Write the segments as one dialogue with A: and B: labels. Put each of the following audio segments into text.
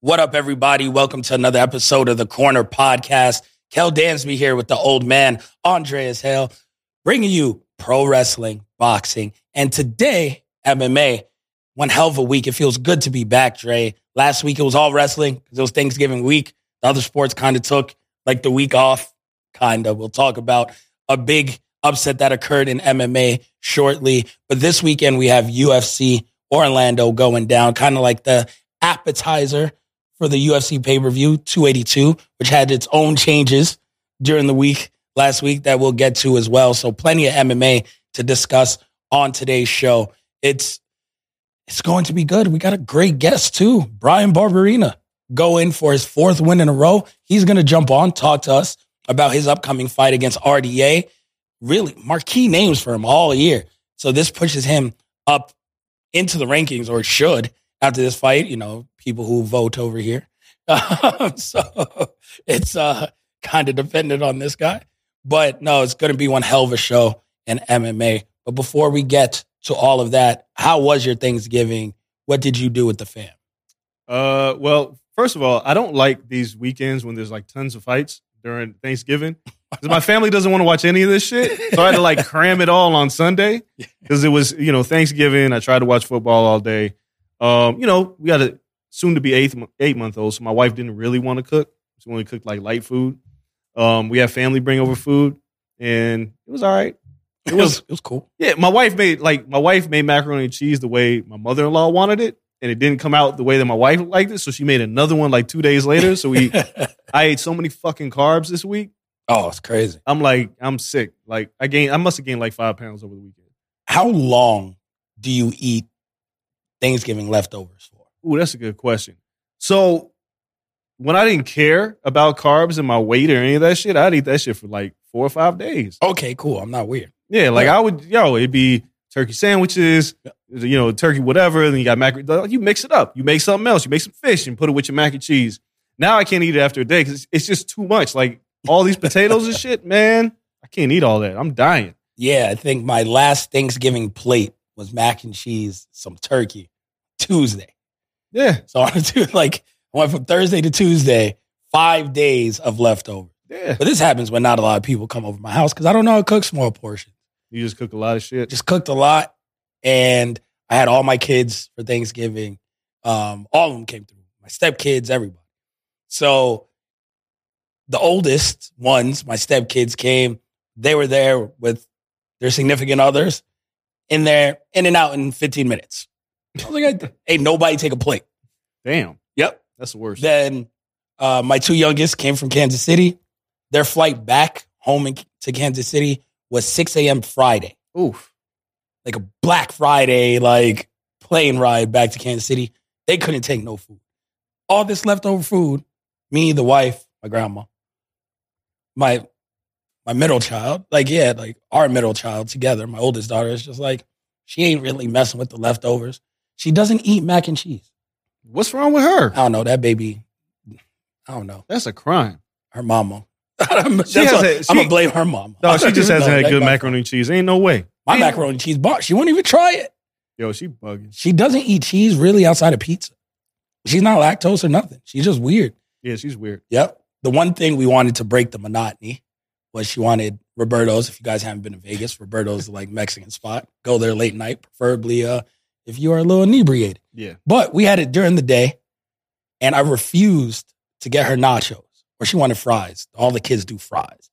A: What up, everybody? Welcome to another episode of the Corner Podcast. Kel Dansby here with the old man, Andreas Hale, bringing you pro wrestling, boxing, and today, MMA. One hell of a week. It feels good to be back, Dre. Last week it was all wrestling because it was Thanksgiving week. The other sports kind of took like the week off, kind of. We'll talk about a big upset that occurred in MMA shortly. But this weekend we have UFC Orlando going down, kind of like the appetizer for the UFC pay per view 282, which had its own changes during the week last week that we'll get to as well. So plenty of MMA to discuss on today's show. It's it's going to be good. We got a great guest too, Bryan Barberena, go in for his fourth win in a row. He's going to jump on, talk to us about his upcoming fight against RDA. Really marquee names for him all year. So this pushes him up into the rankings, or should after this fight. You know, people who vote over here. so it's uh, kind of dependent on this guy. But no, it's going to be one hell of a show in MMA. But before we get to all of that, how was your Thanksgiving? What did you do with the fam?
B: Uh, well, first of all, I don't like these weekends when there's like tons of fights during Thanksgiving because my family doesn't want to watch any of this shit. So I had to like cram it all on Sunday because it was you know Thanksgiving. I tried to watch football all day. Um, you know, we got a soon to be eight eight month old, so my wife didn't really want to cook. She only cooked like light food. Um, we had family bring over food, and it was all right.
A: It was it was cool.
B: Yeah, my wife made like my wife made macaroni and cheese the way my mother in law wanted it, and it didn't come out the way that my wife liked it. So she made another one like two days later. So we, I ate so many fucking carbs this week.
A: oh, it's crazy.
B: I'm like, I'm sick. Like I gained, I must have gained like five pounds over the weekend.
A: How long do you eat Thanksgiving leftovers for?
B: Ooh, that's a good question. So when I didn't care about carbs and my weight or any of that shit, I'd eat that shit for like four or five days.
A: Okay, cool. I'm not weird.
B: Yeah, like. I would, yo, it'd be turkey sandwiches, you know, turkey whatever. Then you got mac. You mix it up. You make something else. You make some fish and put it with your mac and cheese. Now I can't eat it after a day because it's just too much. Like all these potatoes and shit, man. I can't eat all that. I'm dying.
A: Yeah, I think my last Thanksgiving plate was mac and cheese, some turkey, Tuesday.
B: Yeah,
A: So I do like I went from Thursday to Tuesday, five days of leftover.
B: yeah.
A: But this happens when not a lot of people come over my house because I don't know how to cook small portions.
B: You just cook a lot of shit.
A: Just cooked a lot, and I had all my kids for Thanksgiving. Um, all of them came through. My stepkids, everybody. So the oldest ones, my stepkids came. They were there with their significant others in there, in and out in 15 minutes. I was like, hey, nobody take a plate.
B: Damn,
A: Yep.
B: that's the worst.
A: Then uh, my two youngest came from Kansas City. Their flight back home in, to Kansas City was 6 a.m. Friday,
B: Oof.
A: like a Black Friday, like plane ride back to Kansas City. They couldn't take no food. All this leftover food, me, the wife, my grandma, my my middle child, like yeah, like our middle child together. My oldest daughter is just like she ain't really messing with the leftovers. She doesn't eat mac and cheese.
B: What's wrong with her?
A: I don't know that baby. I don't know.
B: That's a crime.
A: Her mama. That's
B: She has a-
A: I'm gonna blame her mom.
B: No, she just hasn't had good macaroni and cheese. Ain't no way.
A: My
B: Ain't-
A: macaroni and cheese box. She won't even try it.
B: Yo, she bugging.
A: She doesn't eat cheese really outside of pizza. She's not lactose or nothing. She's just weird.
B: Yeah, she's weird.
A: Yep. The one thing we wanted to break the monotony was she wanted Roberto's. If you guys haven't been to Vegas, Roberto's like Mexican spot. Go there late night, preferably uh, if you are a little inebriated.
B: Yeah.
A: But we had it during the day, and I refused to get her nachos, or she wanted fries. All the kids do fries.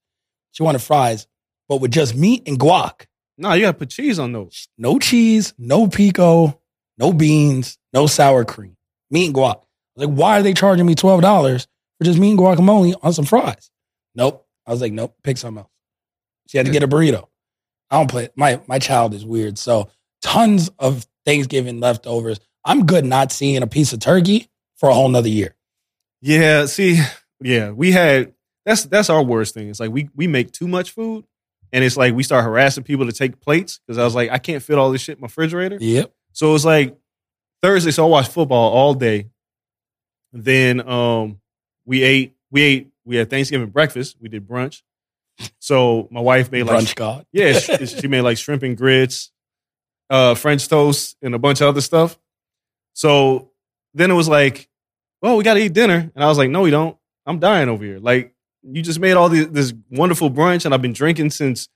A: She wanted fries, but with just meat and guac.
B: No, you gotta put cheese on those.
A: No cheese, no pico, no beans, no sour cream. Meat and guac. Like, why are they charging me twelve dollars for just meat and guacamole on some fries? Nope. I was like, nope, pick something else. She had to get a burrito. I don't play. My my child is weird. So tons of Thanksgiving leftovers. I'm good not seeing a piece of turkey for a whole nother year.
B: Yeah, see, yeah, we had that's that's our worst thing. It's like we we make too much food, and it's like we start harassing people to take plates because I was like, I can't fit all this shit in my refrigerator.
A: Yep.
B: So it was like Thursday, so I watched football all day. Then um we ate we ate we had Thanksgiving breakfast. We did brunch. So my wife made like
A: Brunch God.
B: yeah, she, she made like shrimp and grits, uh, French toast, and a bunch of other stuff. So then it was like, well, we got to eat dinner, and I was like, no, we don't. I'm dying over here. Like you just made all these, this wonderful brunch, and I've been drinking since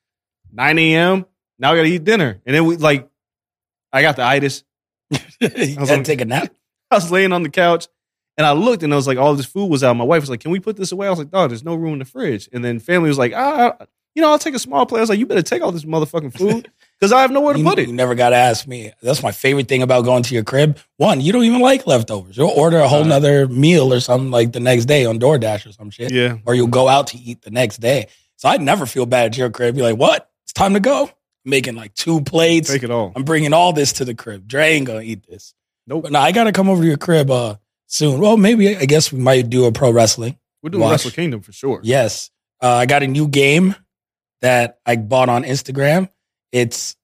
B: 9 a.m. Now we got to eat dinner, and then we like, I got the itis.
A: you
B: was
A: gotta
B: like-
A: take a nap.
B: I was laying on the couch. And I looked and I was like, all this food was out. My wife was like, can we put this away? I was like, dog, there's no room in the fridge. And then family was like, ah, you know, I'll take a small plate. I was like, you better take all this motherfucking food because I have nowhere to
A: You,
B: put it.
A: you never got to ask me. That's my favorite thing about going to your crib. One, you don't even like leftovers. You'll order a whole
B: Uh.
A: nother meal or something like the next day on DoorDash or some shit.
B: Yeah.
A: Or you'll go out to eat the next day. So I never feel bad at your crib. Be like, what? It's time to go. I'm making like two plates.
B: Take it all.
A: I'm bringing all this to the crib. Dre ain't gonna eat this.
B: Nope.
A: But no, I gotta come over to your crib uh soon. Well, maybe I guess we might do a pro wrestling.
B: We're doing
A: Watch.
B: Wrestle Kingdom for sure.
A: Yes. Uh, I got a new game that I bought on Instagram. It's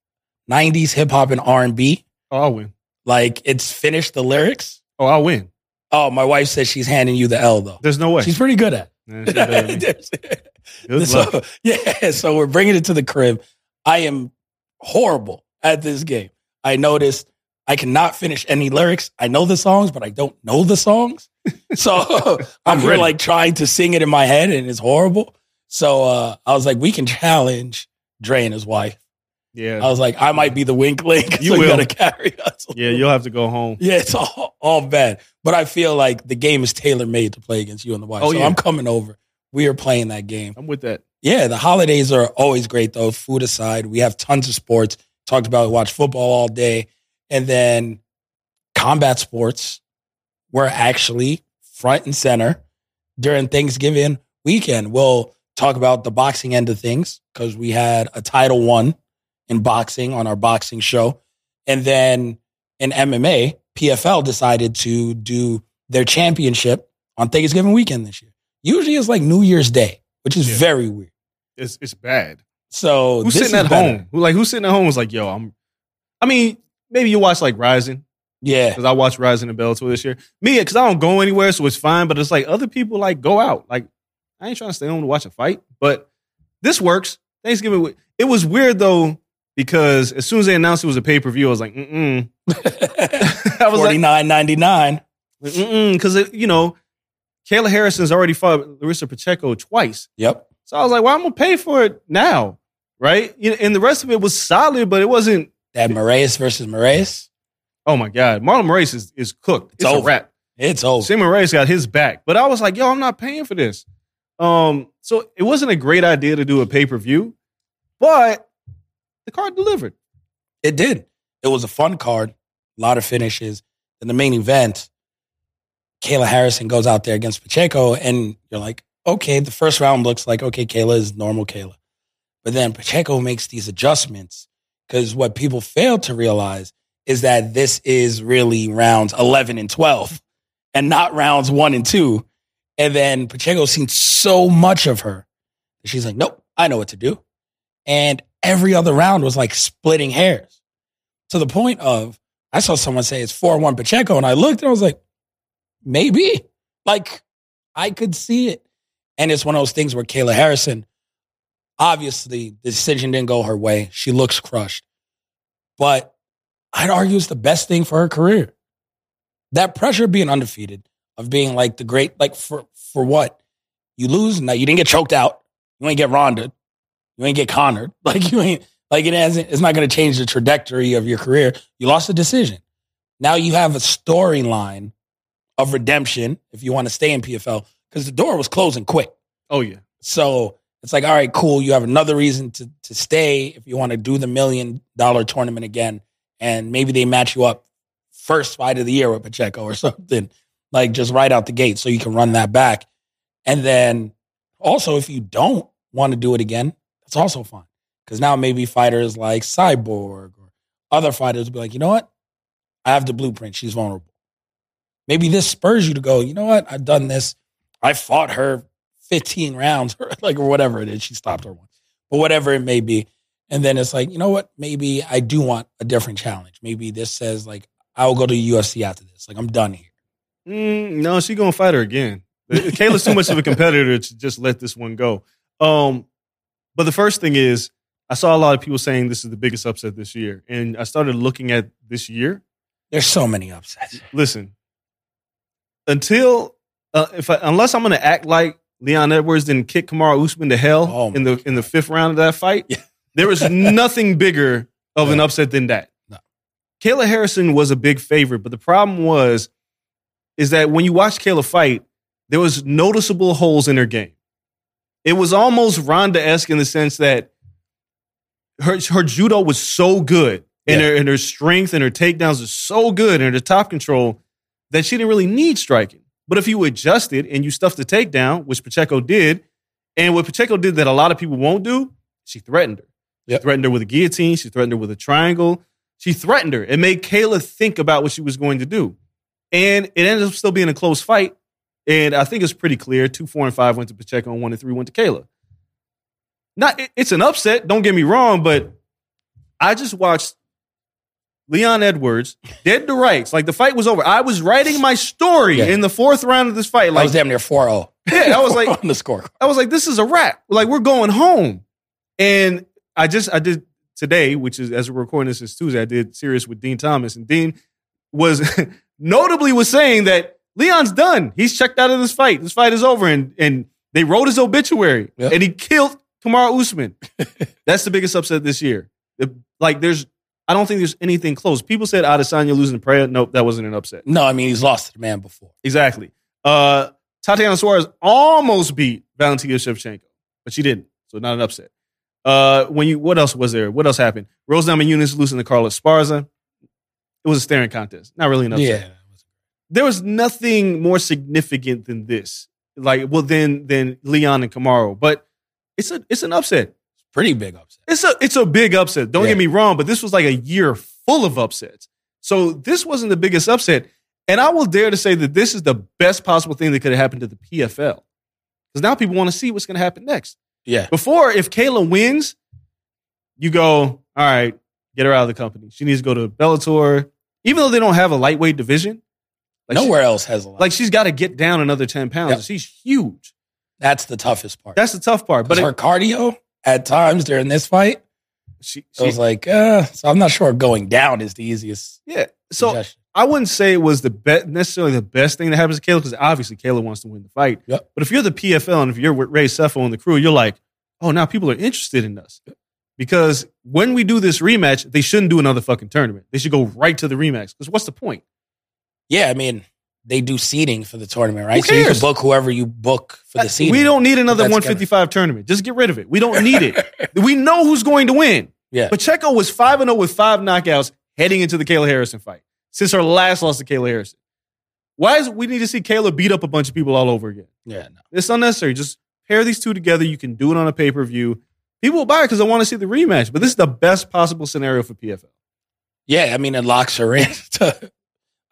A: 90s hip hop and R&B.
B: Oh, I'll win.
A: Like it's finished the lyrics.
B: Oh, I'll win.
A: Oh, my wife says she's handing you the L though.
B: There's no way.
A: She's pretty good at.
B: Man, she better than me.
A: it. So yeah, so we're bringing it to the crib. I am horrible at this game. I noticed I cannot finish any lyrics. I know the songs, but I don't know the songs. So I'm,
B: I'm
A: here like trying to sing it in my head, and it's horrible. So uh, I was like, we can challenge Dre and his wife.
B: Yeah.
A: I was like, I might be the wink link.
B: You
A: so you
B: will.
A: gotta carry us.
B: yeah, you'll have to go home.
A: Yeah, it's all, all bad. But I feel like the game is tailor made to play against you and the wife.
B: Oh,
A: so
B: yeah.
A: I'm coming over. We are playing that game.
B: I'm with that.
A: Yeah, the holidays are always great though. Food aside, we have tons of sports. Talked about watch football all day, and then combat sports were actually front and center during Thanksgiving weekend. We'll talk about the boxing end of things because we had a title one in boxing on our boxing show, and then in MMA, PFL decided to do their championship on Thanksgiving weekend this year. Usually it's like New Year's Day, which is
B: Yeah.
A: very weird.
B: It's it's bad.
A: So
B: Who's
A: this
B: sitting
A: is
B: at
A: better.
B: home? Who like who's sitting at home was like, yo, I'm. I mean, maybe you watch like Rizin
A: Yeah,
B: because I watched Rizin and Bellator this year. Me, because I don't go anywhere, so it's fine. But it's like other people like go out. Like I ain't trying to stay home to watch a fight, but this works. Thanksgiving. It was weird though because as soon as they announced it was a pay per view, I was like, mm mm. I was
A: forty
B: like,
A: nine ninety nine.
B: mm because you know, Kayla Harrison's already fought Larissa Pacheco twice.
A: Yep.
B: So I was like, well, I'm gonna pay for it now, right? And the rest of it was solid, but it wasn't.
A: That Moraes versus Moraes.
B: Oh my god, Marlon Moraes is, is cooked. It's,
A: It's
B: a
A: over.
B: wrap.
A: It's over.
B: Sheymon Moraes got his back, but I was like, yo, I'm not paying for this. Um, so it wasn't a great idea to do a pay per view, but the card delivered.
A: It did. It was a fun card. A lot of finishes. In the main event, Kayla Harrison goes out there against Pacheco, and you're like, okay, the first round looks like okay, Kayla is normal Kayla. But then Pacheco makes these adjustments because what people fail to realize is that this is really rounds 11 and 12 and not rounds one and two. And then Pacheco's seen so much of her that she's like, nope, I know what to do. And every other round was like splitting hairs to the point of, I saw someone say it's 4 1 Pacheco, and I looked and I was like, maybe. Like, I could see it. And it's one of those things where Kayla Harrison, obviously, the decision didn't go her way. She looks crushed. But I'd argue it's the best thing for her career. That pressure of being undefeated, of being like the great, like for for what? You lose, now you didn't get choked out. You ain't get ronded. You ain't get cornered. Like you ain't like it hasn't it's not gonna change the trajectory of your career. You lost a decision. Now you have a storyline of redemption if you want to stay in PFL, because the door was closing quick.
B: Oh yeah.
A: So it's like, all right, cool. You have another reason to to stay if you want to do the million dollar tournament again, and maybe they match you up first fight of the year with Pacheco or something, like just right out the gate, so you can run that back. And then also, if you don't want to do it again, that's also fine because now maybe fighters like Cyborg or other fighters will be like, you know what, I have the blueprint. She's vulnerable. Maybe this spurs you to go, you know what, I've done this. I fought her 15 rounds, or like or whatever it is. She stopped her once, but whatever it may be. And then it's like, you know what? Maybe I do want a different challenge. Maybe this says like I will go to UFC after this. Like I'm done here.
B: Mm, no, she gonna fight her again. Kayla's too much of a competitor to just let this one go. Um, but the first thing is, I saw a lot of people saying this is the biggest upset this year, and I started looking at this year.
A: There's so many upsets.
B: Listen, until uh, if I, unless I'm gonna act like Leon Edwards didn't kick Kamaru Usman to hell
A: Oh
B: in the in the fifth round of that fight,
A: Yeah.
B: there was nothing bigger of an upset than that.
A: No.
B: Kayla Harrison was a big favorite, but the problem was is that when you watch Kayla fight, there was noticeable holes in her game. It was almost Ronda esque in the sense that her her judo was so good, and
A: Yeah.
B: her and her strength and her takedowns are so good, and her top control that she didn't really need striking. But if you adjusted and you stuffed the takedown, which Pacheco did, and what Pacheco did that a lot of people won't do, she threatened her. She
A: Yep.
B: threatened her with a guillotine. She threatened her with a triangle. She threatened her. It made Kayla think about what she was going to do. And it ended up still being a close fight. And I think it's pretty clear. Two, four, and five went to Pacheco, and one and three went to Kayla. Not it- it's an upset, don't get me wrong, but I just watched Leon Edwards dead to rights. Like the fight was over. I was writing my story
A: Yeah.
B: in the fourth round of this fight. Like I
A: was damn near 4-0.
B: yeah, I was like,
A: on the score.
B: I was like, this is a wrap. Like we're going home. And I just I did today, which is as we're recording this is Tuesday. I did Sirius with Dean Thomas, and Dean was notably was saying that Leon's done. He's checked out of this fight. This fight is over, and and they wrote his obituary,
A: Yep.
B: and he killed Kamaru Usman. That's the biggest upset this year. The- like there's. I don't think there's anything close. People said Adesanya losing to Pereira. Nope, that wasn't an upset.
A: No, I mean he's lost to the man before.
B: Exactly. Uh, Tatiana Suarez almost beat Valentina Shevchenko, but she didn't. So not an upset. Uh, when you what else was there? What else happened? Rose Namajunas losing to Carla Esparza. It was a staring contest. Not really an upset.
A: Yeah.
B: There was nothing more significant than this. Like well, than than Leon and Kamaru, but it's a it's an upset.
A: It's pretty big upset.
B: It's a it's a big upset. Don't
A: Yeah.
B: get me wrong, but this was like a year full of upsets. So this wasn't the biggest upset. And I will dare to say that this is the best possible thing that could have happened to the PFL. Because now people want to see what's going to happen next.
A: Yeah.
B: Before, if Kayla wins, you go, all right, get her out of the company. She needs to go to Bellator. Even though they don't have a lightweight division, like
A: Nowhere else has a lot.
B: Like she's got to get down another 10 pounds.
A: Yep.
B: She's huge.
A: That's the toughest part.
B: That's the tough part.
A: but
B: But
A: her cardio at times during this fight,
B: she,
A: I was like, uh, so I'm not sure going down is the easiest.
B: yeah. So
A: suggestion.
B: I wouldn't say it was the best necessarily the best thing that happens to Kayla because obviously Kayla wants to win the fight.
A: Yep.
B: But if you're the PFL and if you're with Ray Sefo and the crew, you're like, oh, now people are interested in us. Because when we do this rematch, they shouldn't do another fucking tournament. They should go right to the rematch. Because what's the point?
A: Yeah, I mean, they do seating for the tournament, right? So you can book whoever you book for the uh, seating.
B: We don't need another
A: That's
B: 155 tournament. Just get rid of it. We don't need it. we know who's going to win.
A: Yeah.
B: Pacheco was 5 0 with five knockouts heading into the Kayla Harrison fight since her last loss to Kayla Harrison. Why is we need to see Kayla beat up a bunch of people all over again?
A: Yeah, no.
B: It's unnecessary. Just pair these two together. You can do it on a pay per view. People will buy it because they want to see the rematch. But this is the best possible scenario for PFL.
A: Yeah, I mean, it locks her into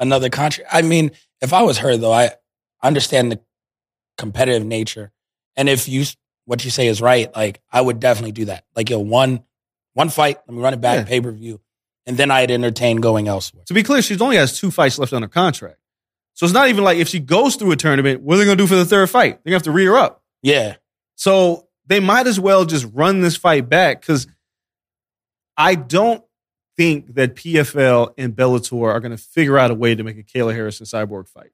A: another country. I mean, if I was her, though, I understand the competitive nature. And if you, what you say is right, like, I would definitely do that. Like, yo, one, one fight, let me run it back,
B: Yeah.
A: pay per view. And then I'd entertain going elsewhere.
B: To be clear, she only has two fights left on her contract. So it's not even like if she goes through a tournament, what are they going to do for the third fight? They're going to have to re her up.
A: Yeah.
B: So they might as well just run this fight back because I don't think that PFL and Bellator are going to figure out a way to make a Kayla Harrison cyborg fight.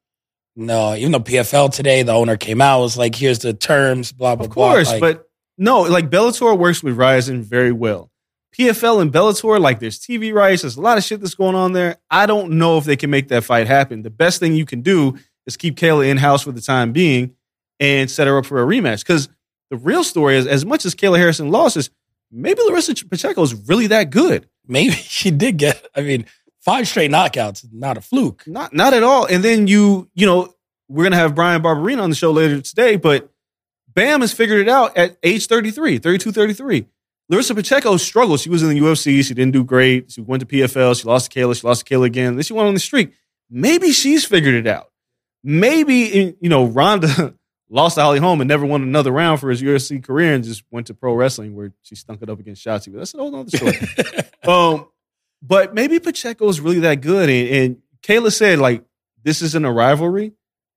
A: No, even though PFL today, the owner came out was like, "Here's the terms." Blah blah.
B: Of course,
A: blah. Like,
B: but no, like Bellator works with Rizin very well. PFL and Bellator, like there's TV rights, there's a lot of shit that's going on there. I don't know if they can make that fight happen. The best thing you can do is keep Kayla in house for the time being and set her up for a rematch. Because the real story is, as much as Kayla Harrison lost, is maybe Larissa Pacheco is really that good.
A: Maybe she did get. I mean, five straight knockouts, not a fluke.
B: Not not at all. And then you, you know, we're gonna have Bryan Barberena on the show later today, but Bam has figured it out at age 33, 32, 33. Larissa Pacheco struggled. She was in the UFC. She didn't do great. She went to PFL. She lost to Kayla. She lost to Kayla again. Then she went on the streak. Maybe she's figured it out. Maybe, you know, Ronda lost to Holly Holm and never won another round for his UFC career and just went to pro wrestling where she stunk it up against Shotzi. But that's an whole other story. um, but maybe Pacheco is really that good. And, and Kayla said, like, this isn't a rivalry.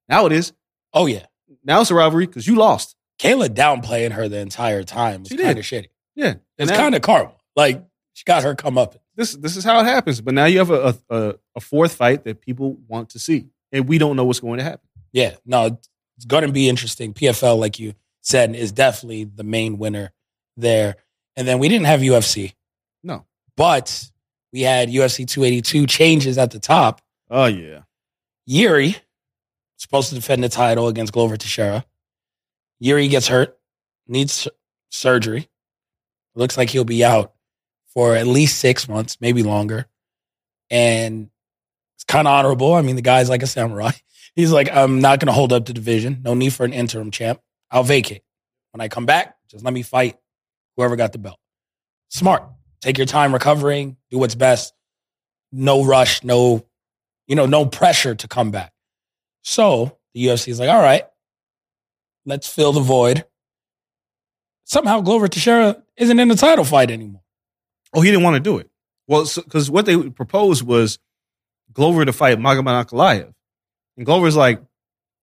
B: Now it is.
A: Oh yeah,
B: Now it's a rivalry because you lost.
A: Kayla downplaying her the entire time was kind of shitty.
B: Yeah.
A: It's kind of karma. Like she got her come up.
B: this this is how it happens. But now you have a, a a fourth fight that people want to see, and we don't know what's going to happen.
A: Yeah, no, it's going to be interesting. PFL, like you said, is definitely the main winner there. And then we didn't have UFC,
B: No.
A: but we had UFC 282 changes at the top.
B: Oh yeah.
A: Yuri supposed to defend the title against Glover Teixeira. Yuri gets hurt, needs surgery. Looks like he'll be out for at least six months, maybe longer. And it's kind of honorable. I mean, the guy's like a samurai. He's like, I'm not going to hold up the division. No need for an interim champ. I'll vacate. When I come back, just let me fight whoever got the belt. Smart. Take your time recovering. Do what's best. No rush. No, you know, no pressure to come back. So the UFC is like, all right, let's fill the void. Somehow Glover Teixeira isn't in the title fight anymore.
B: Oh, he didn't want to do it. Well, because what they proposed was Glover to fight Magomed Ankalaev, and Glover's like,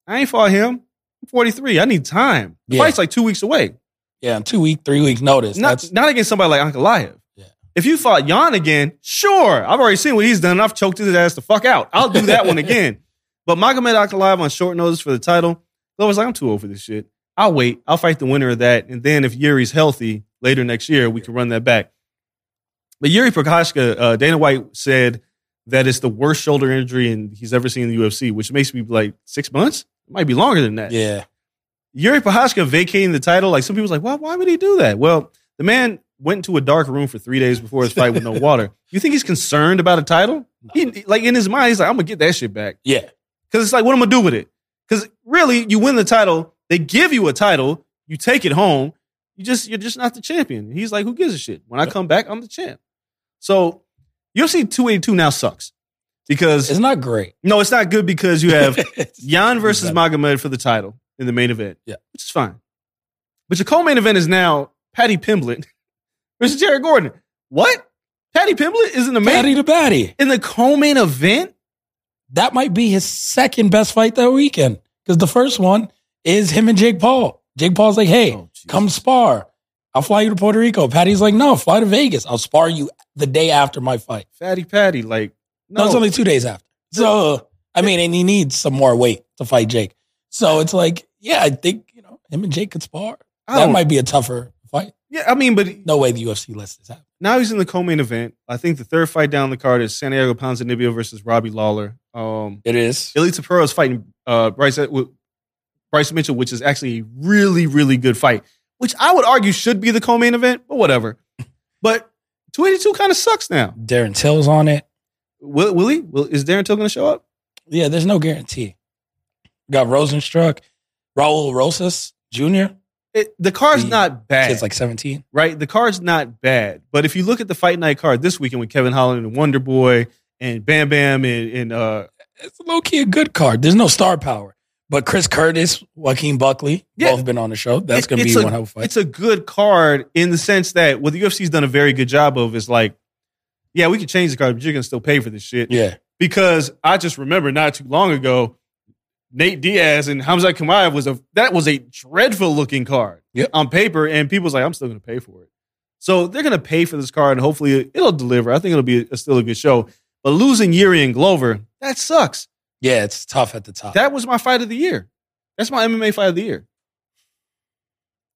B: I ain't fought him. I'm 43. I need time. The
A: Yeah.
B: fight's like two weeks away.
A: Yeah, two week, three weeks notice.
B: Not
A: That's
B: not against somebody like Ankalaev.
A: Yeah.
B: If you fought Jan again, sure. I've already seen what he's done. I've choked his ass the fuck out. I'll do that one again. But Magomed Ankalaev on short notice for the title, Glover's like, I'm too old for this shit. I'll wait. I'll fight the winner of that. And then if Yuri's healthy later next year, we can run that back. But Yuri Procházka, uh, Dana White said that it's the worst shoulder injury in, he's ever seen in the UFC, which makes me like six months. It might be longer than that.
A: yeah.
B: Yuri Procházka vacating the title, like some people's like, why, why would he do that? Well, the man went into a dark room for three days before his fight with no water. You think he's concerned about a title? He, like in his mind, he's like, I'm gonna get that shit back.
A: Yeah.
B: Cause it's like, what am I gonna do with it? Cause really, you win the title, they give you a title, you take it home, you just you're just not the champion. He's like, who gives a shit? When I come back, I'm the champ. So UFC 282 now sucks. Because
A: It's not great.
B: no, it's not good because you have Jan versus. Magomed for the title in the main event.
A: Yeah.
B: Which is fine. But your co-main event is now Paddy Pimblett versus Jared Gordon. What? Paddy Pimblett is in the main
A: Patty to Patty.
B: in the co-main event?
A: That might be his second best fight that weekend because the first one is him and Jake Paul. Jake Paul's like, hey,
B: Oh,
A: come spar. I'll fly you to Puerto Rico. Paddy's like, no, fly to Vegas. I'll spar you the day after my fight.
B: Fatty Patty, like
A: No,
B: no,
A: it's only two days after. So, I mean, and he needs some more weight to fight Jake. So it's like, yeah, I think, you know, him and Jake could spar. That might be a tougher fight.
B: yeah, I mean, but
A: No way the UFC lets this happen.
B: now he's in the co-main event. I think the third fight down the card is Santiago Ponzinibbio versus Robbie Lawler. Um,
A: It is.
B: Ilia Topuria is fighting uh, Bryce Bryce Mitchell, which is actually a really, really good fight, which I would argue should be the co-main event, but whatever. But 282 kind of sucks now.
A: Darren Till's on it.
B: Will, will he? Will, is Darren Till going to show up?
A: Yeah, there's no guarantee. Got Rozenstruik, Raul Rosas Jr.
B: It, the card's
A: The
B: not bad,
A: It's like 17.
B: right? The card's not bad, but if you look at the fight night card this weekend with Kevin Holland and Wonder Boy and Bam Bam and, and uh,
A: It's low key a good card. There's no star power. But Chris Curtis, Joaquin Buckley,
B: Yeah.
A: both been on the show. That's going to be
B: a-
A: one hell fight.
B: It's a good card in the sense that what the UFC's done a very good job of is like, yeah, we could change the card, but you're going to still pay for this shit.
A: Yeah.
B: because I just remember not too long ago, Nate Diaz and Khamzat Chimaev was a that was a dreadful looking card
A: Yep.
B: on paper, and people's like, I'm still going to pay for it. So they're going to pay for this card, and hopefully it'll deliver. I think it'll be a, still a good show. But losing Yuri and Glover, that sucks.
A: Yeah, it's tough at the top.
B: That was my fight of the year. That's my MMA fight of the year.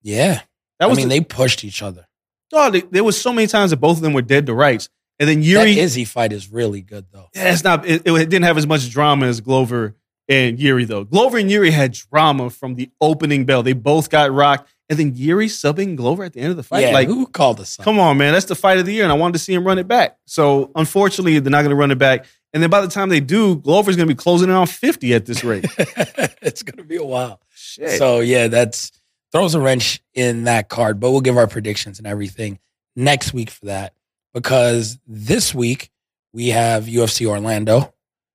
A: yeah.
B: That was I
A: mean,
B: the-
A: they pushed each other.
B: oh, they- there was so many times that both of them were dead to rights, and then Yuri That
A: Izzy fight is really good, though.
B: Yeah, it's not. It, it didn't have as much drama as Glover and Yuri though. Glover and Yuri had drama from the opening bell. They both got rocked, and then Yuri subbing Glover at the end of the fight.
A: yeah,
B: like,
A: who called us?
B: come on, man, that's the fight of the year, and I wanted to see him run it back. So unfortunately, they're not going to run it back. And then by the time they do, Glover's going to be closing in on fifty at this rate.
A: it's gonna be a while.
B: Shit.
A: So yeah, that's throws a wrench in that card. But we'll give our predictions and everything next week for that because this week we have UFC Orlando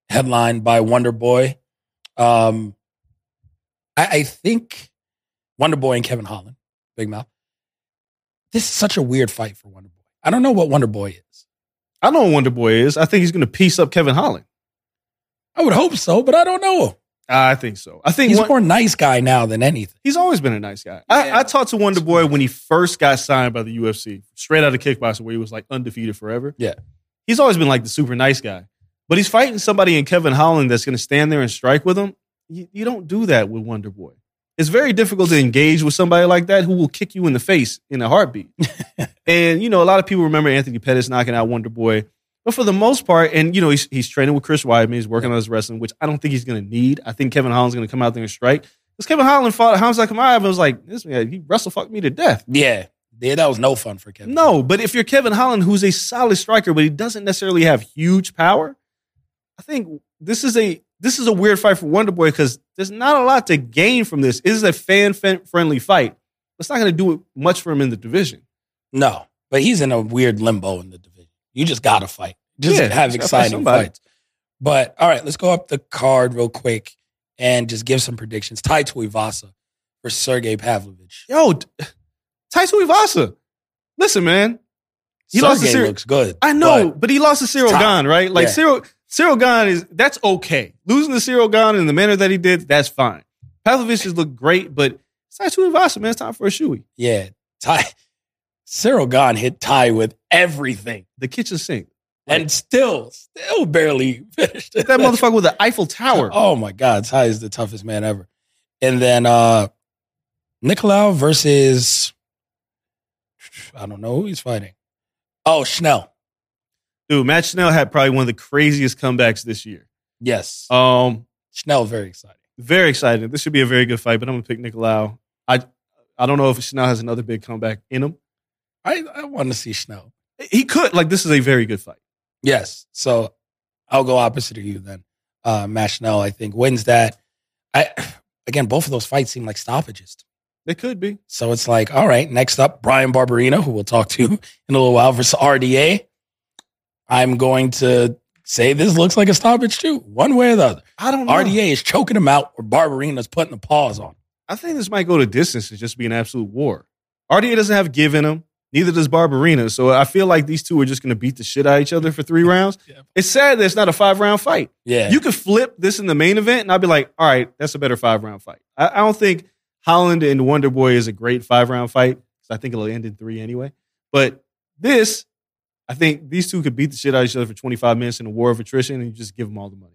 A: headlined by Wonder Boy. Um, I, I think Wonder Boy and Kevin Holland, Big Mouth. This is such a weird fight for Wonder Boy. I don't know what Wonder Boy is.
B: I know Wonder Boy is. I think he's going to piece up Kevin Holland.
A: I would hope so, but I don't know.
B: I think so. I think
A: He's
B: Won-
A: more nice guy now than anything.
B: He's always been a nice guy.
A: Yeah.
B: I, I talked to Wonder Boy when he first got signed by the UFC, straight out of kickboxing, where he was like undefeated forever.
A: Yeah.
B: He's always been like the super nice guy. But he's fighting somebody in Kevin Holland that's going to stand there and strike with him. You, you don't do that with Wonder Boy. It's very difficult to engage with somebody like that who will kick you in the face in a heartbeat. and, you know, a lot of people remember Anthony Pettis knocking out Wonder Boy. But for the most part, and, you know, he's, he's training with Chris Weidman. He's working on his wrestling, which I don't think he's going to need. I think Kevin Holland's going to come out there and strike. Because Kevin Holland fought Khamzat Chimaev and was like, this man, he wrestle fucked me to death.
A: Yeah, yeah, that was no fun for Kevin.
B: No, but if you're Kevin Holland, who's a solid striker, but he doesn't necessarily have huge power, I think this is a this is a weird fight for Wonder Boy because there's not a lot to gain from this. It is a fan friendly fight. It's not going to do much for him in the division.
A: No, but he's in a weird limbo in the division. You just got to fight. Just
B: Yeah,
A: have exciting fights. But all right, let's go up the card real quick and just give some predictions. Tai Tuivasa for Sergey Pavlovich.
B: Yo, Tai Tuivasa, listen, man. He
A: Sergey
B: lost to Ciryl.
A: looks good.
B: I know,
A: but
B: but, he lost to
A: Ciryl.
B: Gane, right? Like
A: Yeah.
B: Ciryl, Ciryl Gane is that's okay. Losing to Ciryl Gane in the manner that he did, that's fine. Pavlovich has looked great, but Tai Tuivasa, man, it's time for a shoey.
A: yeah, Ty Ciryl Gane hit Ty with everything
B: The kitchen sink.
A: and still, still barely finished it.
B: That motherfucker with the Eiffel Tower.
A: Oh my God, Ty is the toughest man ever. And then uh Nicolau versus I don't know who he's fighting. Oh, Schnell.
B: Dude, Matt Schnell had probably one of the craziest comebacks this year.
A: Yes.
B: Um,
A: Schnell, very exciting.
B: very exciting. This should be a very good fight, but I'm gonna pick Nicolau. I I don't know if Schnell has another big comeback in him.
A: I, I want to see Schnell.
B: He could. Like, this is a very good fight.
A: Yes. So I'll go opposite of you then. Uh Matt Schnell, I think, wins that. I again, both of those fights seem like stoppages.
B: They could be.
A: So it's like, all right, next up, Bryan Barberena, who we'll talk to in a little while versus RDA. I'm going to say this looks like a stoppage too, one way or the other.
B: I don't know.
A: RDA is choking him out, or Barberena's putting the paws on.
B: I think this might go to distance and just be an absolute war. RDA doesn't have give in him. Neither does Barberena. So I feel like these two are just going to beat the shit out of each other for three rounds.
A: Yeah.
B: It's sad that it's not a five round fight.
A: Yeah,
B: You could flip this in the main event, and I'd be like, all right, that's a better five round fight. I, I don't think Holland and Wonder Boy is a great five round fight because I think it'll end in three anyway. But this, I think these two could beat the shit out of each other for 25 minutes in a war of attrition, and you just give them all the money.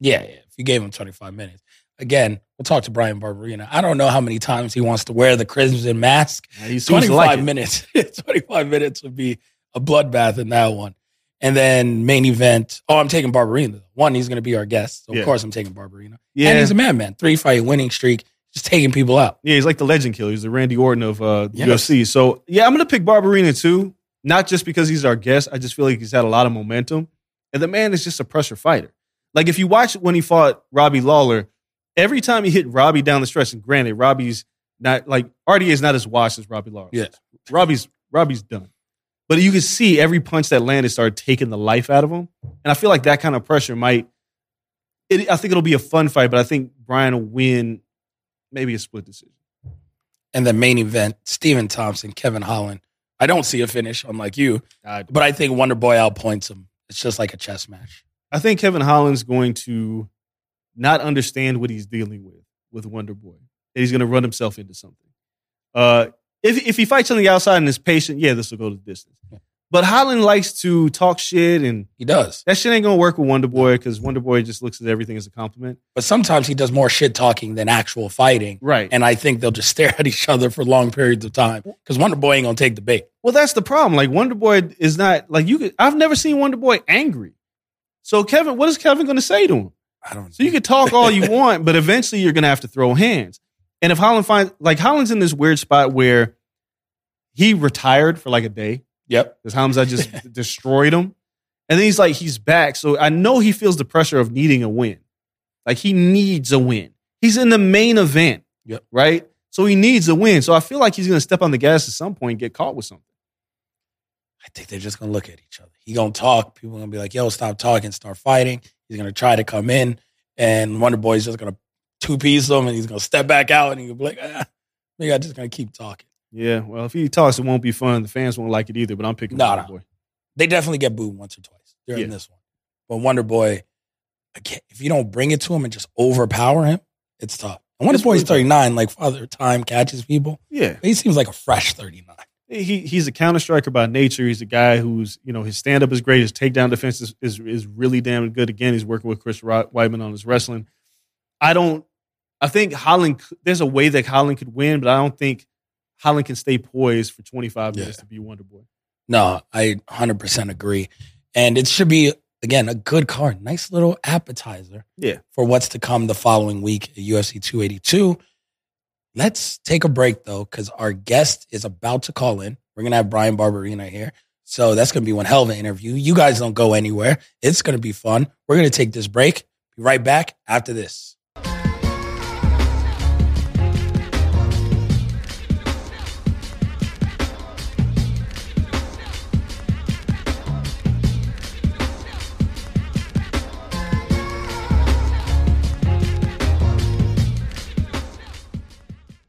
A: yeah, yeah. If you gave him 25 minutes, again, we'll talk to Bryan Barberena. I don't know how many times he wants to wear the crimson mask.
B: Seems
A: 25
B: like
A: minutes. 25 minutes would be a bloodbath in that one. And then main event. Oh, I'm taking Barberena. One, he's going to be our guest. So
B: Yeah.
A: of course, I'm taking Barberena.
B: Yeah.
A: And he's a madman. Three fight winning streak, just taking people out.
B: Yeah, he's like the legend killer. He's the Randy Orton of uh,
A: Yes.
B: UFC. So yeah, I'm gonna pick Barberena too. Not just because he's our guest. I just feel like he's had a lot of momentum, and the man is just a pressure fighter. Like if you watch when he fought Robbie Lawler, every time he hit Robbie down the stretch, and granted, Robbie's not like RDA is not as washed as Robbie Lawler.
A: Yeah.
B: Robbie's Robbie's done. But you can see every punch that landed started taking the life out of him, and I feel like that kind of pressure might. It, I think it'll be a fun fight, but I think Bryan will win, maybe a split decision.
A: And the main event, Stephen Thompson, Kevin Holland. I don't see a finish, unlike you,
B: I,
A: but I think Wonder Boy outpoints him. It's just like a chess match.
B: I think Kevin Holland's going to not understand what he's dealing with with Wonder Boy. And he's going to run himself into something. Uh, if if he fights on the outside and is patient, yeah, this will go the distance. But Holland likes to talk shit, and
A: He does.
B: that shit ain't gonna work with Wonder Boy because Wonder Boy just looks at everything as a compliment.
A: But sometimes he does more shit talking than actual fighting.
B: Right.
A: And I think they'll just stare at each other for long periods of time because Wonder Boy ain't gonna take the bait.
B: Well, that's the problem. Like Wonder Boy is not like you could. I've never seen Wonder Boy angry. So Kevin, what is Kevin to say to him?
A: I don't.
B: So you can talk all you want, but eventually you're to have to throw hands. And if Holland finds like Holland's in this weird spot where he retired for like a day
A: Yep.
B: because Khamzat just destroyed him, and then he's like he's back. So I know he feels the pressure of needing a win. Like he needs a win. He's in the main event.
A: Yep.
B: Right. So he needs a win. So I feel like he's going to step on the gas at some point and get caught with something.
A: I think they're just gonna look at each other. He gonna talk. People gonna be like, "Yo, stop talking, start fighting." He's gonna try to come in, and Wonder Boy's just gonna two piece him, and he's gonna step back out, and he'll be like, ah, "Maybe I'm just gonna keep talking."
B: Yeah, well, if he talks, it won't be fun. The fans won't like it either. But I'm picking
A: No,
B: Wonder
A: no.
B: Boy.
A: They definitely get booed once or twice during
B: Yeah.
A: this one, but Wonder Boy, again, if you don't bring it to him and just overpower him, it's tough. And Wonder
B: It's
A: Boy's
B: really tough.
A: 39, like Father Time catches people.
B: Yeah,
A: But he seems like a fresh 39.
B: he he's a counter striker by nature. He's a guy who's you know his stand up is great. His takedown defense is, is is really damn good. Again, he's working with Chris Weidman on his wrestling. I don't. I think Holland. There's a way that Holland could win, but I don't think Holland can stay poised for 25
A: Yeah.
B: minutes to be Wonder Boy.
A: No, I 100% agree. And it should be, again, a good card. Nice little appetizer
B: Yeah.
A: for what's to come the following week at UFC 282. Let's take a break, though, because our guest is about to call in. We're going to have Bryan Barberena here. So that's going to be one hell of an interview. You guys don't go anywhere. It's going to be fun. We're going to take this break. Be right back after this.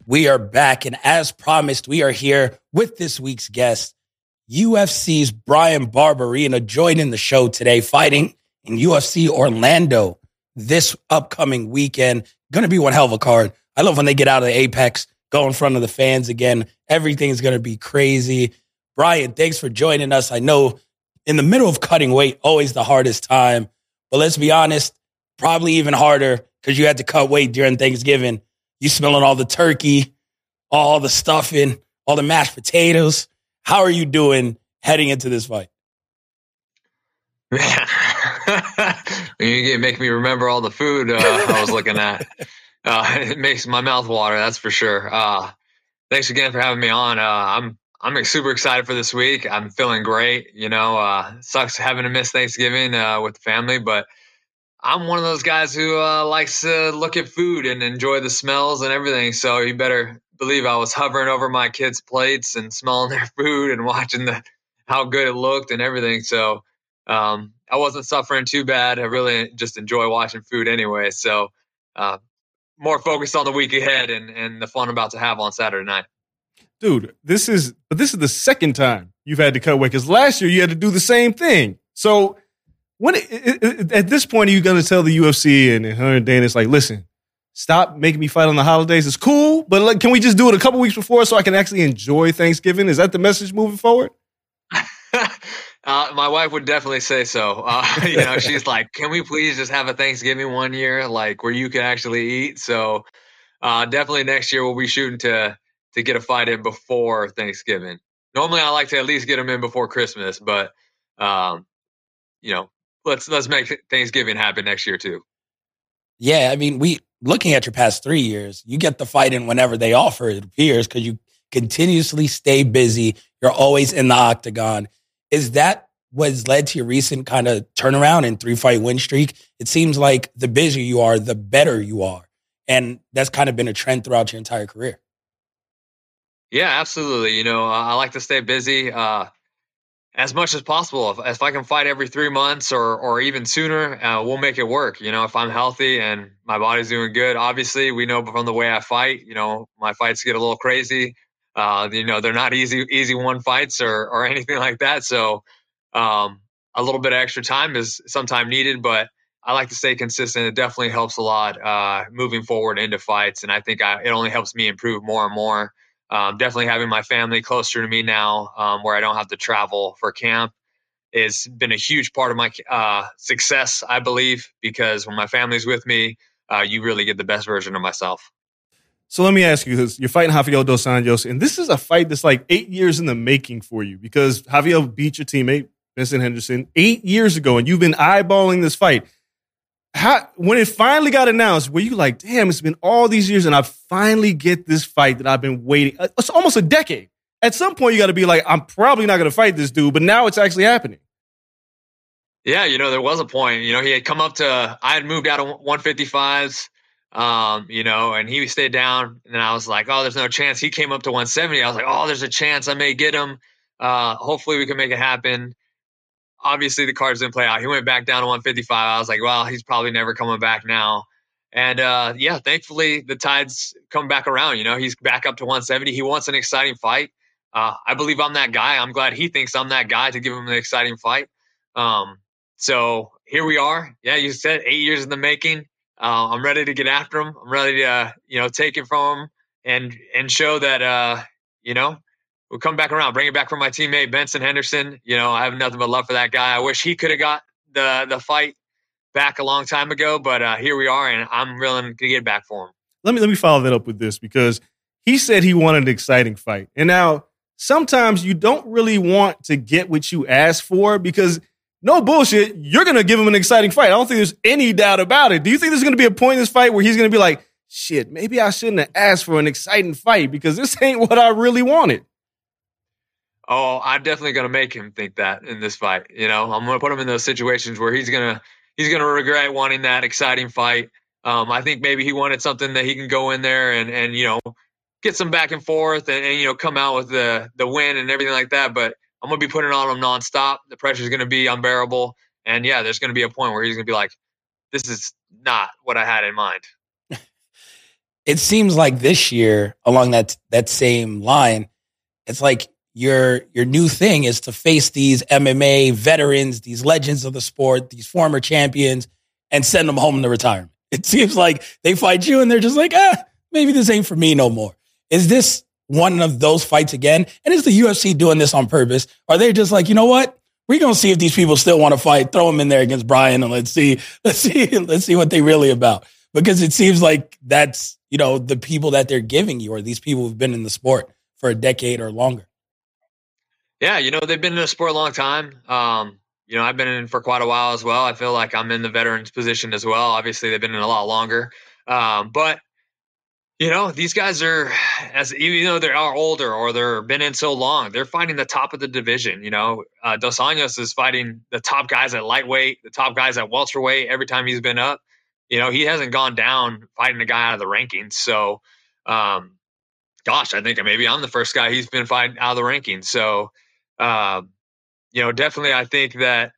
A: We are back, and as promised, we are here with this week's guest, UFC's Bryan Barberena, joining the show today, fighting in UFC Orlando this upcoming weekend. Going to be one hell of a card. I love when they get out of the Apex, go in front of the fans again. Everything's going to be crazy. Bryan, thanks for joining us. I know in the middle of cutting weight, always the hardest time, but let's be honest, probably even harder because you had to cut weight during Thanksgiving. You smelling all the turkey, all the stuffing, all the mashed potatoes. How are you doing heading into this fight?
C: You make me remember all the food uh, I was looking at. Uh, it makes my mouth water, that's for sure. Uh, thanks again for having me on. Uh, I'm I'm super excited for this week. I'm feeling great. You know, uh, sucks having to miss Thanksgiving uh, with the family, but I'm one of those guys who uh, likes to look at food and enjoy the smells and everything. So you better believe I was hovering over my kids' plates and smelling their food and watching the how good it looked and everything. So um, I wasn't suffering too bad. I really just enjoy watching food anyway. So uh, more focused on the week ahead and, and the fun I'm about to have on Saturday night.
B: Dude, this is this is the second time you've had to cut weight because last year you had to do the same thing. So when at this point are you going to tell the UFC and her and Dana it's like, listen, stop making me fight on the holidays. It's cool, but like, can we just do it a couple weeks before so I can actually enjoy Thanksgiving? Is that the message moving forward?
C: uh, my wife would definitely say so. Uh, you know, she's like, "Can we please just have a Thanksgiving one year, like where you can actually eat?" So, uh, definitely next year we'll be shooting to to get a fight in before Thanksgiving. Normally, I like to at least get them in before Christmas, but um, you know, let's let's make Thanksgiving happen next year too.
A: Yeah, I mean, we looking at your past three years, you get the fight in whenever they offer, it appears, because you continuously stay busy. You're always in the octagon. Is that what's led to your recent kind of turnaround and three fight win streak? It seems like the busier you are, the better you are. And that's kind of been a trend throughout your entire career.
C: Yeah, absolutely. You know, I I like to stay busy uh, as much as possible. If, if I can fight every three months or or even sooner, uh, we'll make it work. You know, if I'm healthy and my body's doing good, obviously we know from the way I fight. You know, my fights get a little crazy. Uh, you know, they're not easy easy one fights or or anything like that. So, um, a little bit of extra time is sometime needed, but I like to stay consistent. It definitely helps a lot uh, moving forward into fights, and I think I, it only helps me improve more and more. Um, definitely having my family closer to me now, um, where I don't have to travel for camp, has been a huge part of my uh, success, I believe, because when my family's with me, uh, you really get the best version of myself.
B: So let me ask you this. You're fighting Rafael Dos Anjos, and this is a fight that's like eight years in the making for you because Rafael beat your teammate, Benson Henderson, eight years ago, and you've been eyeballing this fight. How, when it finally got announced, were you like, damn, it's been all these years and I finally get this fight that I've been waiting? Uh, it's almost a decade. At some point, you got to be like, I'm probably not going to fight this dude, but now it's actually happening.
C: Yeah, you know, there was a point. You know, he had come up to, I had moved out of 155s, um, you know, and he stayed down. And then I was like, oh, there's no chance. He came up to 170. I was like, oh, there's a chance I may get him. Uh, hopefully we can make it happen. Obviously, the cards didn't play out. He went back down to 155. I was like, well, he's probably never coming back now. And uh, yeah, thankfully the tides come back around. You know, he's back up to 170. He wants an exciting fight. Uh, I believe I'm that guy. I'm glad he thinks I'm that guy to give him an exciting fight. Um, so here we are. Yeah, you said eight years in the making. Uh, I'm ready to get after him. I'm ready to, uh, you know, take it from him and and show that, uh, you know, we'll come back around. Bring it back for my teammate Benson Henderson. You know, I have nothing but love for that guy. I wish he could have got the the fight back a long time ago, but uh, here we are, and I'm willing to get back for him.
B: Let me let me follow that up with this because he said he wanted an exciting fight, and now sometimes you don't really want to get what you ask for because no bullshit, you're going to give him an exciting fight. I don't think there's any doubt about it. Do you think there's going to be a point in this fight where he's going to be like, shit, maybe I shouldn't have asked for an exciting fight because this ain't what I really wanted?
C: Oh, I'm definitely going to make him think that in this fight. You know, I'm going to put him in those situations where he's going to he's going to regret wanting that exciting fight. Um, I think maybe he wanted something that he can go in there and and you know get some back and forth and, and you know come out with the the win and everything like that. But I'm going to be putting on him nonstop. The pressure is going to be unbearable. And yeah, there's going to be a point where he's going to be like, this is not what I had in mind.
A: it seems like this year, along that that same line, it's like your your new thing is to face these MMA veterans, these legends of the sport, these former champions, and send them home to retirement. It seems like they fight you and they're just like, ah, maybe this ain't for me no more. Is this one of those fights again? And is the UFC doing this on purpose? Are they just like, you know what? We're gonna see if these people still want to fight. Throw them in there against Bryan, and let's see, let's see, let's see what they really about. Because it seems like that's you know the people that they're giving you, or these people who've been in the sport for a decade or longer.
C: Yeah, you know they've been in the sport a long time. Um, you know I've been in for quite a while as well. I feel like I'm in the veterans position as well. Obviously they've been in a lot longer, um, but you know, these guys are as even though they are older or they're been in so long, they're fighting the top of the division. You know, uh, Dos Anjos is fighting the top guys at lightweight, the top guys at welterweight every time he's been up. You know, he hasn't gone down fighting a guy out of the rankings. So, um, gosh, I think maybe I'm the first guy he's been fighting out of the rankings. So, uh, you know, definitely, I think that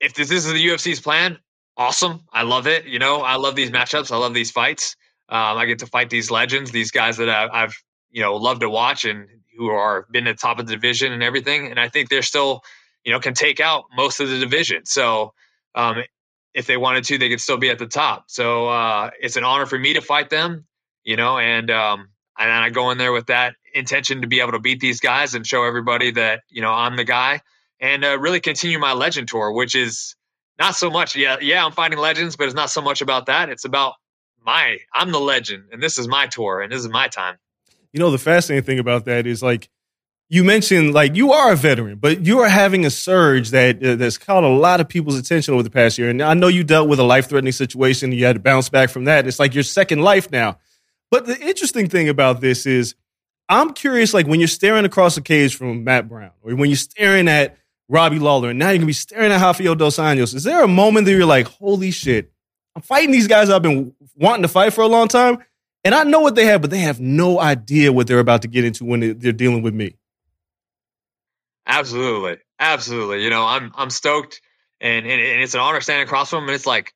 C: if this, this is the UFC's plan, awesome. I love it. You know, I love these matchups. I love these fights. Um, I get to fight these legends, these guys that I, I've you know loved to watch and who are been at the top of the division and everything. And I think they're still you know can take out most of the division. So um, if they wanted to, they could still be at the top. So uh, it's an honor for me to fight them. You know, and um, and I go in there with that intention to be able to beat these guys and show everybody that you know I'm the guy and uh, really continue my legend tour, which is not so much. Yeah, yeah, I'm fighting legends, but it's not so much about that. It's about my I'm the legend and this is my tour and this is my time.
B: You know the fascinating thing about that is like you mentioned like you are a veteran, but you are having a surge that uh, that's caught a lot of people's attention over the past year. And I know you dealt with a life threatening situation. You had to bounce back from that. It's like your second life now. But the interesting thing about this is, I'm curious, like when you're staring across the cage from Matt Brown, or when you're staring at Robbie Lawler, and now you're gonna be staring at Rafael Dos Anjos. Is there a moment that you're like, holy shit, I'm fighting these guys I've been wanting to fight for a long time, and I know what they have, but they have no idea what they're about to get into when they're dealing with me.
C: Absolutely, absolutely. You know, I'm I'm stoked, and and, and it's an honor standing across from him. And it's like,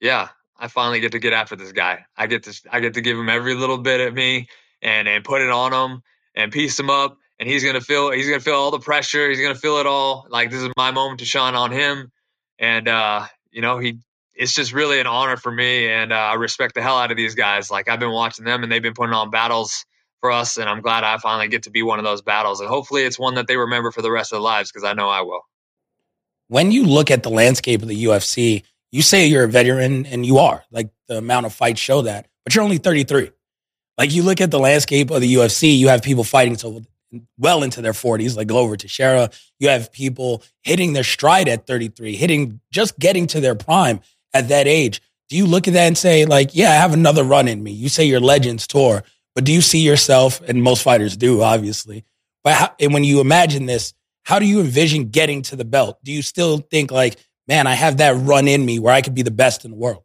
C: yeah, I finally get to get after this guy. I get to I get to give him every little bit of me and and put it on him and piece him up. And he's gonna feel he's gonna feel all the pressure. He's gonna feel it all. Like this is my moment to shine on him. And uh, you know, he it's just really an honor for me, and uh, I respect the hell out of these guys. Like I've been watching them, and they've been putting on battles for us, and I'm glad I finally get to be one of those battles. And hopefully, it's one that they remember for the rest of their lives because I know I will.
A: When you look at the landscape of the UFC, you say you're a veteran, and you are. Like the amount of fights show that, but you're only 33. Like you look at the landscape of the UFC, you have people fighting to well into their 40s, like Glover Teixeira. You have people hitting their stride at 33, hitting just getting to their prime at that age. Do you look at that and say, like, yeah, I have another run in me? You say your Legends tour, but do you see yourself, and most fighters do, obviously, but how, and when you imagine this, how do you envision getting to the belt? Do you still think like, man, I have that run in me where I could be the best in the world?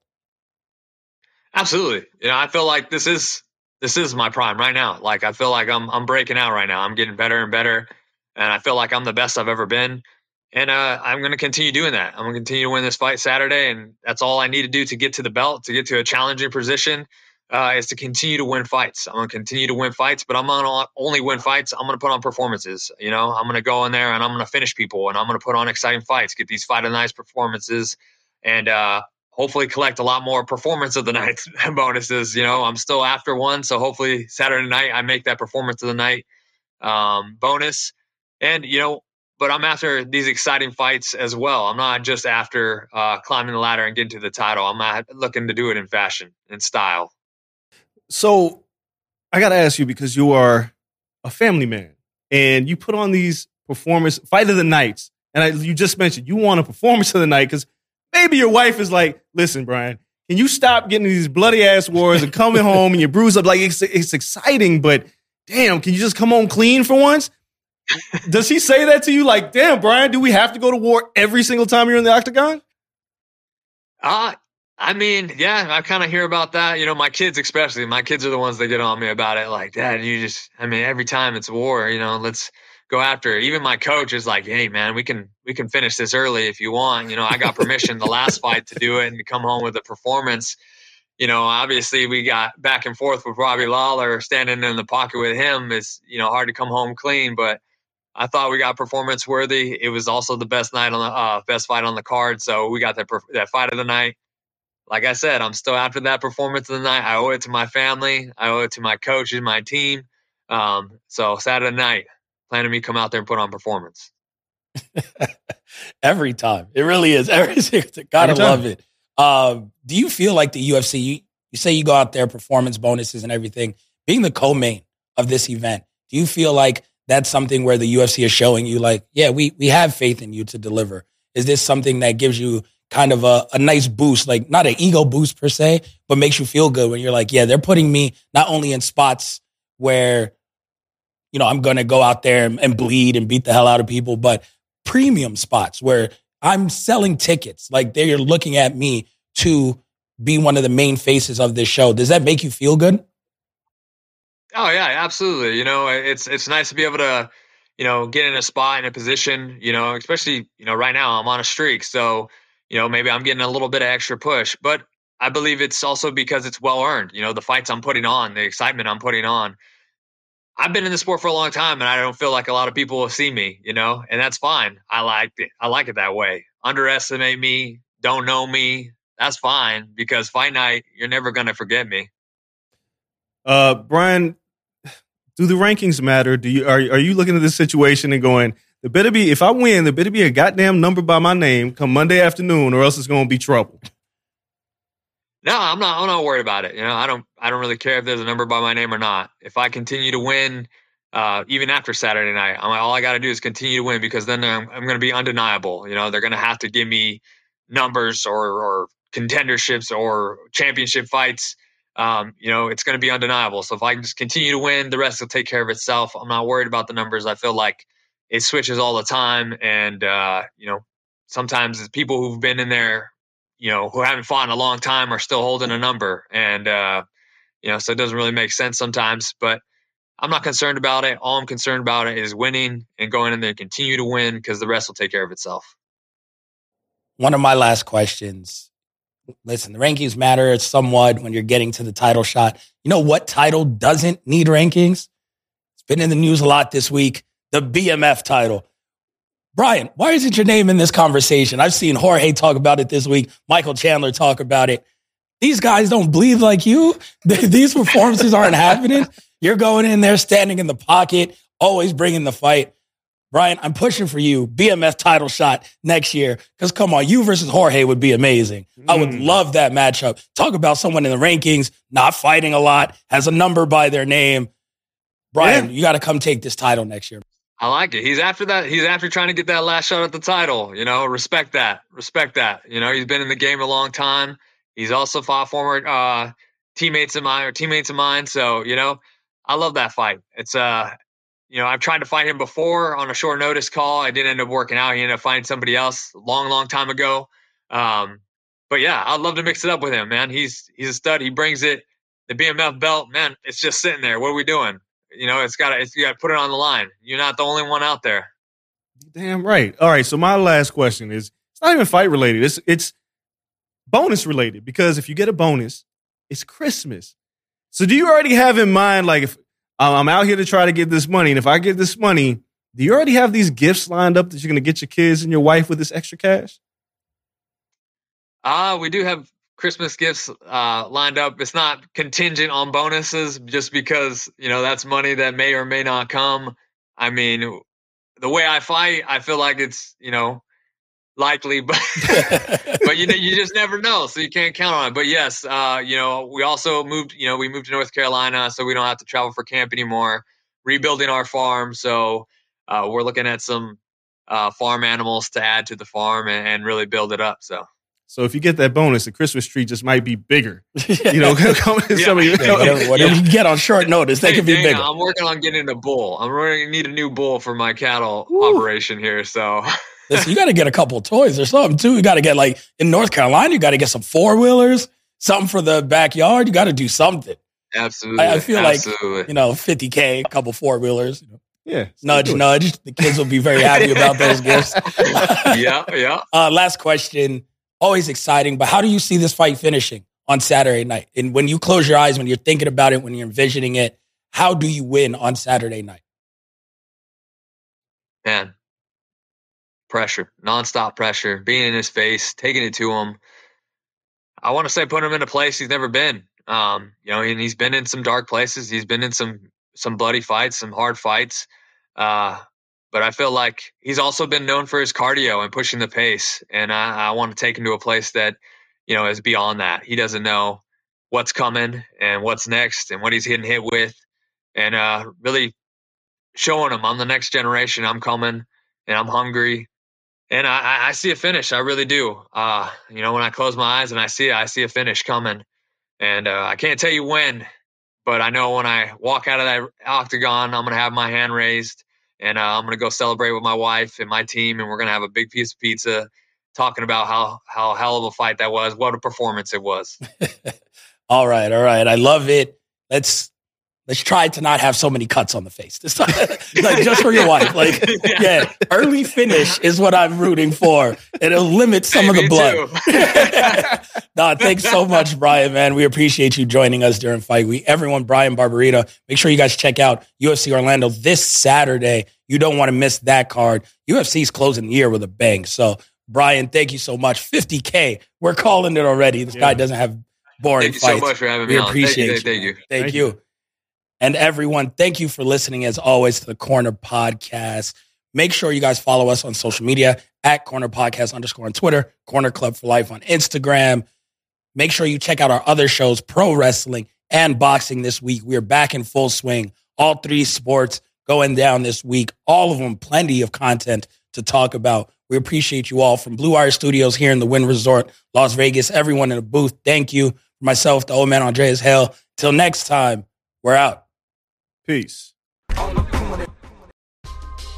C: Absolutely. You know, I feel like this is this is my prime right now. Like I feel like I'm I'm breaking out right now. I'm getting better and better, and I feel like I'm the best I've ever been. And uh, I'm going to continue doing that. I'm going to continue to win this fight Saturday, and that's all I need to do to get to the belt, to get to a challenging position, uh, is to continue to win fights. I'm going to continue to win fights, but I'm going to only win fights. I'm going to put on performances. You know, I'm going to go in there and I'm going to finish people, and I'm going to put on exciting fights, get these fight of night performances, and uh, hopefully collect a lot more performance of the night bonuses. You know, I'm still after one, so hopefully Saturday night I make that performance of the night um, bonus. And you know, but I'm after these exciting fights as well. I'm not just after uh, climbing the ladder and getting to the title. I'm not looking to do it in fashion and style.
B: So I got to ask you because you are a family man and you put on these performance fight of the nights. And I, you just mentioned you want a performance of the night because maybe your wife is like, listen, Bryan, can you stop getting these bloody ass wars and coming home and you're bruised up? Like it's, it's exciting, but damn, can you just come home clean for once? Does he say that to you? Like, damn, Bryan, do we have to go to war every single time you're in the octagon?
C: Uh, I mean, yeah, I kind of hear about that. You know, my kids, especially, my kids are the ones that get on me about it. Like, Dad, you just, I mean, every time it's war, you know, let's go after it. Even my coach is like, Hey, man, we can, we can finish this early if you want. You know, I got permission the last fight to do it and to come home with a performance. You know, obviously we got back and forth with Robbie Lawler standing in the pocket with him. It's, you know, hard to come home clean, but I thought we got performance worthy. It was also the best night on the uh, best fight on the card, so we got that that fight of the night. Like I said, I'm still after that performance of the night. I owe it to my family. I owe it to my coaches, my team. Um, so Saturday night, planning me come out there and put on performance.
A: Every time, it really is. Every single gotta Every love it. Um, do you feel like the UFC? You, you say you go out there, performance bonuses and everything. Being the co-main of this event, do you feel like that's something where the UFC is showing you like, yeah, we we have faith in you to deliver. Is this something that gives you kind of a, a nice boost, like not an ego boost per se, but makes you feel good when you're like, yeah, they're putting me not only in spots where, you know, I'm gonna go out there and, and bleed and beat the hell out of people, but premium spots where I'm selling tickets. Like they're looking at me to be one of the main faces of this show. Does that make you feel good?
C: Oh yeah, absolutely. You know, it's it's nice to be able to, you know, get in a spot in a position. You know, especially you know right now I'm on a streak, so you know maybe I'm getting a little bit of extra push, but I believe it's also because it's well earned. You know, the fights I'm putting on, the excitement I'm putting on. I've been in the sport for a long time, and I don't feel like a lot of people will see me. You know, and that's fine. I like it. I like it that way. Underestimate me, don't know me. That's fine because fight night, you're never going to forget me.
B: Uh, Bryan, do the rankings matter? Do you are are you looking at this situation and going, there better be if I win, there better be a goddamn number by my name come Monday afternoon, or else it's going to be trouble.
C: No, I'm not. I'm not worried about it. You know, I don't. I don't really care if there's a number by my name or not. If I continue to win, uh, even after Saturday night, I'm, all I got to do is continue to win because then I'm, I'm going to be undeniable. You know, they're going to have to give me numbers or, or contenderships or championship fights um, you know, it's going to be undeniable. So if I can just continue to win, the rest will take care of itself. I'm not worried about the numbers. I feel like it switches all the time. And, uh, you know, sometimes it's people who've been in there, you know, who haven't fought in a long time are still holding a number. And, uh, you know, so it doesn't really make sense sometimes. But I'm not concerned about it. All I'm concerned about it is winning and going in there and continue to win because the rest will take care of itself.
A: One of my last questions listen, the rankings matter somewhat when you're getting to the title shot. You know what title doesn't need rankings? It's been in the news a lot this week. The BMF title. Bryan, why isn't your name in this conversation? I've seen Jorge talk about it this week, Michael Chandler talk about it. These guys don't bleed like you. These performances aren't happening. You're going in there, standing in the pocket, always bringing the fight. Bryan, I'm pushing for you, BMF title shot next year. Because come on, you versus Jorge would be amazing. I would
B: Mm.
A: love that matchup. Talk about someone in the rankings, not fighting a lot, has a number by their name. Bryan,
B: Yeah.
A: you got to come take this title next year.
C: I like it. He's after that. He's after trying to get that last shot at the title. You know, respect that. Respect that. You know, he's been in the game a long time. He's also fought former uh, teammates of mine or teammates of mine. So you know, I love that fight. It's uh, you know, I've tried to fight him before on a short notice call. I didn't end up working out. He ended up finding somebody else long, long time ago. Um, but yeah, I'd love to mix it up with him, man. He's he's a stud. He brings it. The BMF belt, man, it's just sitting there. What are we doing? You know, it's got to, it's, you got to put it on the line. You're not the only one out there.
B: Damn right. All right. So my last question is it's not even fight related. It's it's bonus related because if you get a bonus, it's Christmas. So do you already have in mind like if I'm out here to try to get this money, and if I get this money, do you already have these gifts lined up that you're gonna get your kids and your wife with this extra cash?
C: Ah, we do have Christmas gifts uh, lined up. It's not contingent on bonuses, just because you know that's money that may or may not come. I mean, the way I fight, I feel like it's you know likely, but but you know you just never know, so you can't count on it. But yes, uh, you know we also moved. You know we moved to North Carolina, so we don't have to travel for camp anymore. Rebuilding our farm, so uh, we're looking at some uh, farm animals to add to the farm and, and really build it up. So.
B: So if you get that bonus, the Christmas tree just might be bigger. You know, coming in
C: Yeah.
B: some of your-
A: Yeah, whatever you get on short notice, they
C: Hey,
A: can be
C: dang,
A: bigger.
C: I'm working on getting a bull. I'm going to need a new bull for my cattle
B: Woo.
C: operation here. So
A: Listen, you got to get a couple of toys or something too. You got to get like in North Carolina, you got to get some four wheelers, something for the backyard. You got to do something.
C: absolutely,
A: I, I feel like you know, 50k, a couple four wheelers.
B: yeah,
A: Nudge, nudge. The kids will be very happy about those gifts.
C: yeah, yeah.
A: Uh, last question. Always exciting, but how do you see this fight finishing on Saturday night? And when you close your eyes, when you're thinking about it, when you're envisioning it, how do you win on Saturday night?
C: Man, pressure, nonstop pressure, being in his face, taking it to him. I want to say put him in a place he's never been. Um, you know, and he's been in some dark places. He's been in some some bloody fights, some hard fights. Uh, but I feel like he's also been known for his cardio and pushing the pace. And I, I want to take him to a place that, you know, is beyond that. He doesn't know what's coming and what's next and what he's getting hit with. And uh, really showing him I'm the next generation. I'm coming and I'm hungry. And I, I- see a finish. I really do. Uh, you know, when I close my eyes and I see it, I see a finish coming. And uh, I can't tell you when, but I know when I walk out of that octagon, I'm going to have my hand raised and uh, I'm to go celebrate with my wife and my team. And we're to have a big piece of pizza talking about how, how hell of a fight that was, what a performance it was.
A: All right, all right. I love it. Let's let's try to not have so many cuts on the face. This time, like just for your wife. Like, yeah, early finish is what I'm rooting for. It'll limit some of the blood.
C: too.
A: no, thanks so much, Bryan, man. We appreciate you joining us during Fight Week. Everyone, Bryan Barberena, make sure you guys check out UFC Orlando this Saturday. You don't want to miss that card. UFC's closing the year with a bang. So, Bryan, thank you so much. 50K. We're calling it already. This guy doesn't have boring
C: Thank you so much for having me
A: We
C: on.
A: appreciate
C: thank
A: you.
C: you. Thank you.
A: Thank,
B: Thank
A: you. And everyone, thank you for listening as always to the Corner Podcast. Make sure you guys follow us on social media at Corner Podcast underscore on Twitter, Corner Club for Life on Instagram. Make sure you check out our other shows, pro wrestling and boxing this week. We are back in full swing. All three sports going down this week. All of them, plenty of content to talk about. We appreciate you all from Blue Wire Studios here in the Wynn Resort, Las Vegas. Everyone in the booth, thank you. Myself, the old man Andreas Hale. Till next time, we're out.
B: Peace.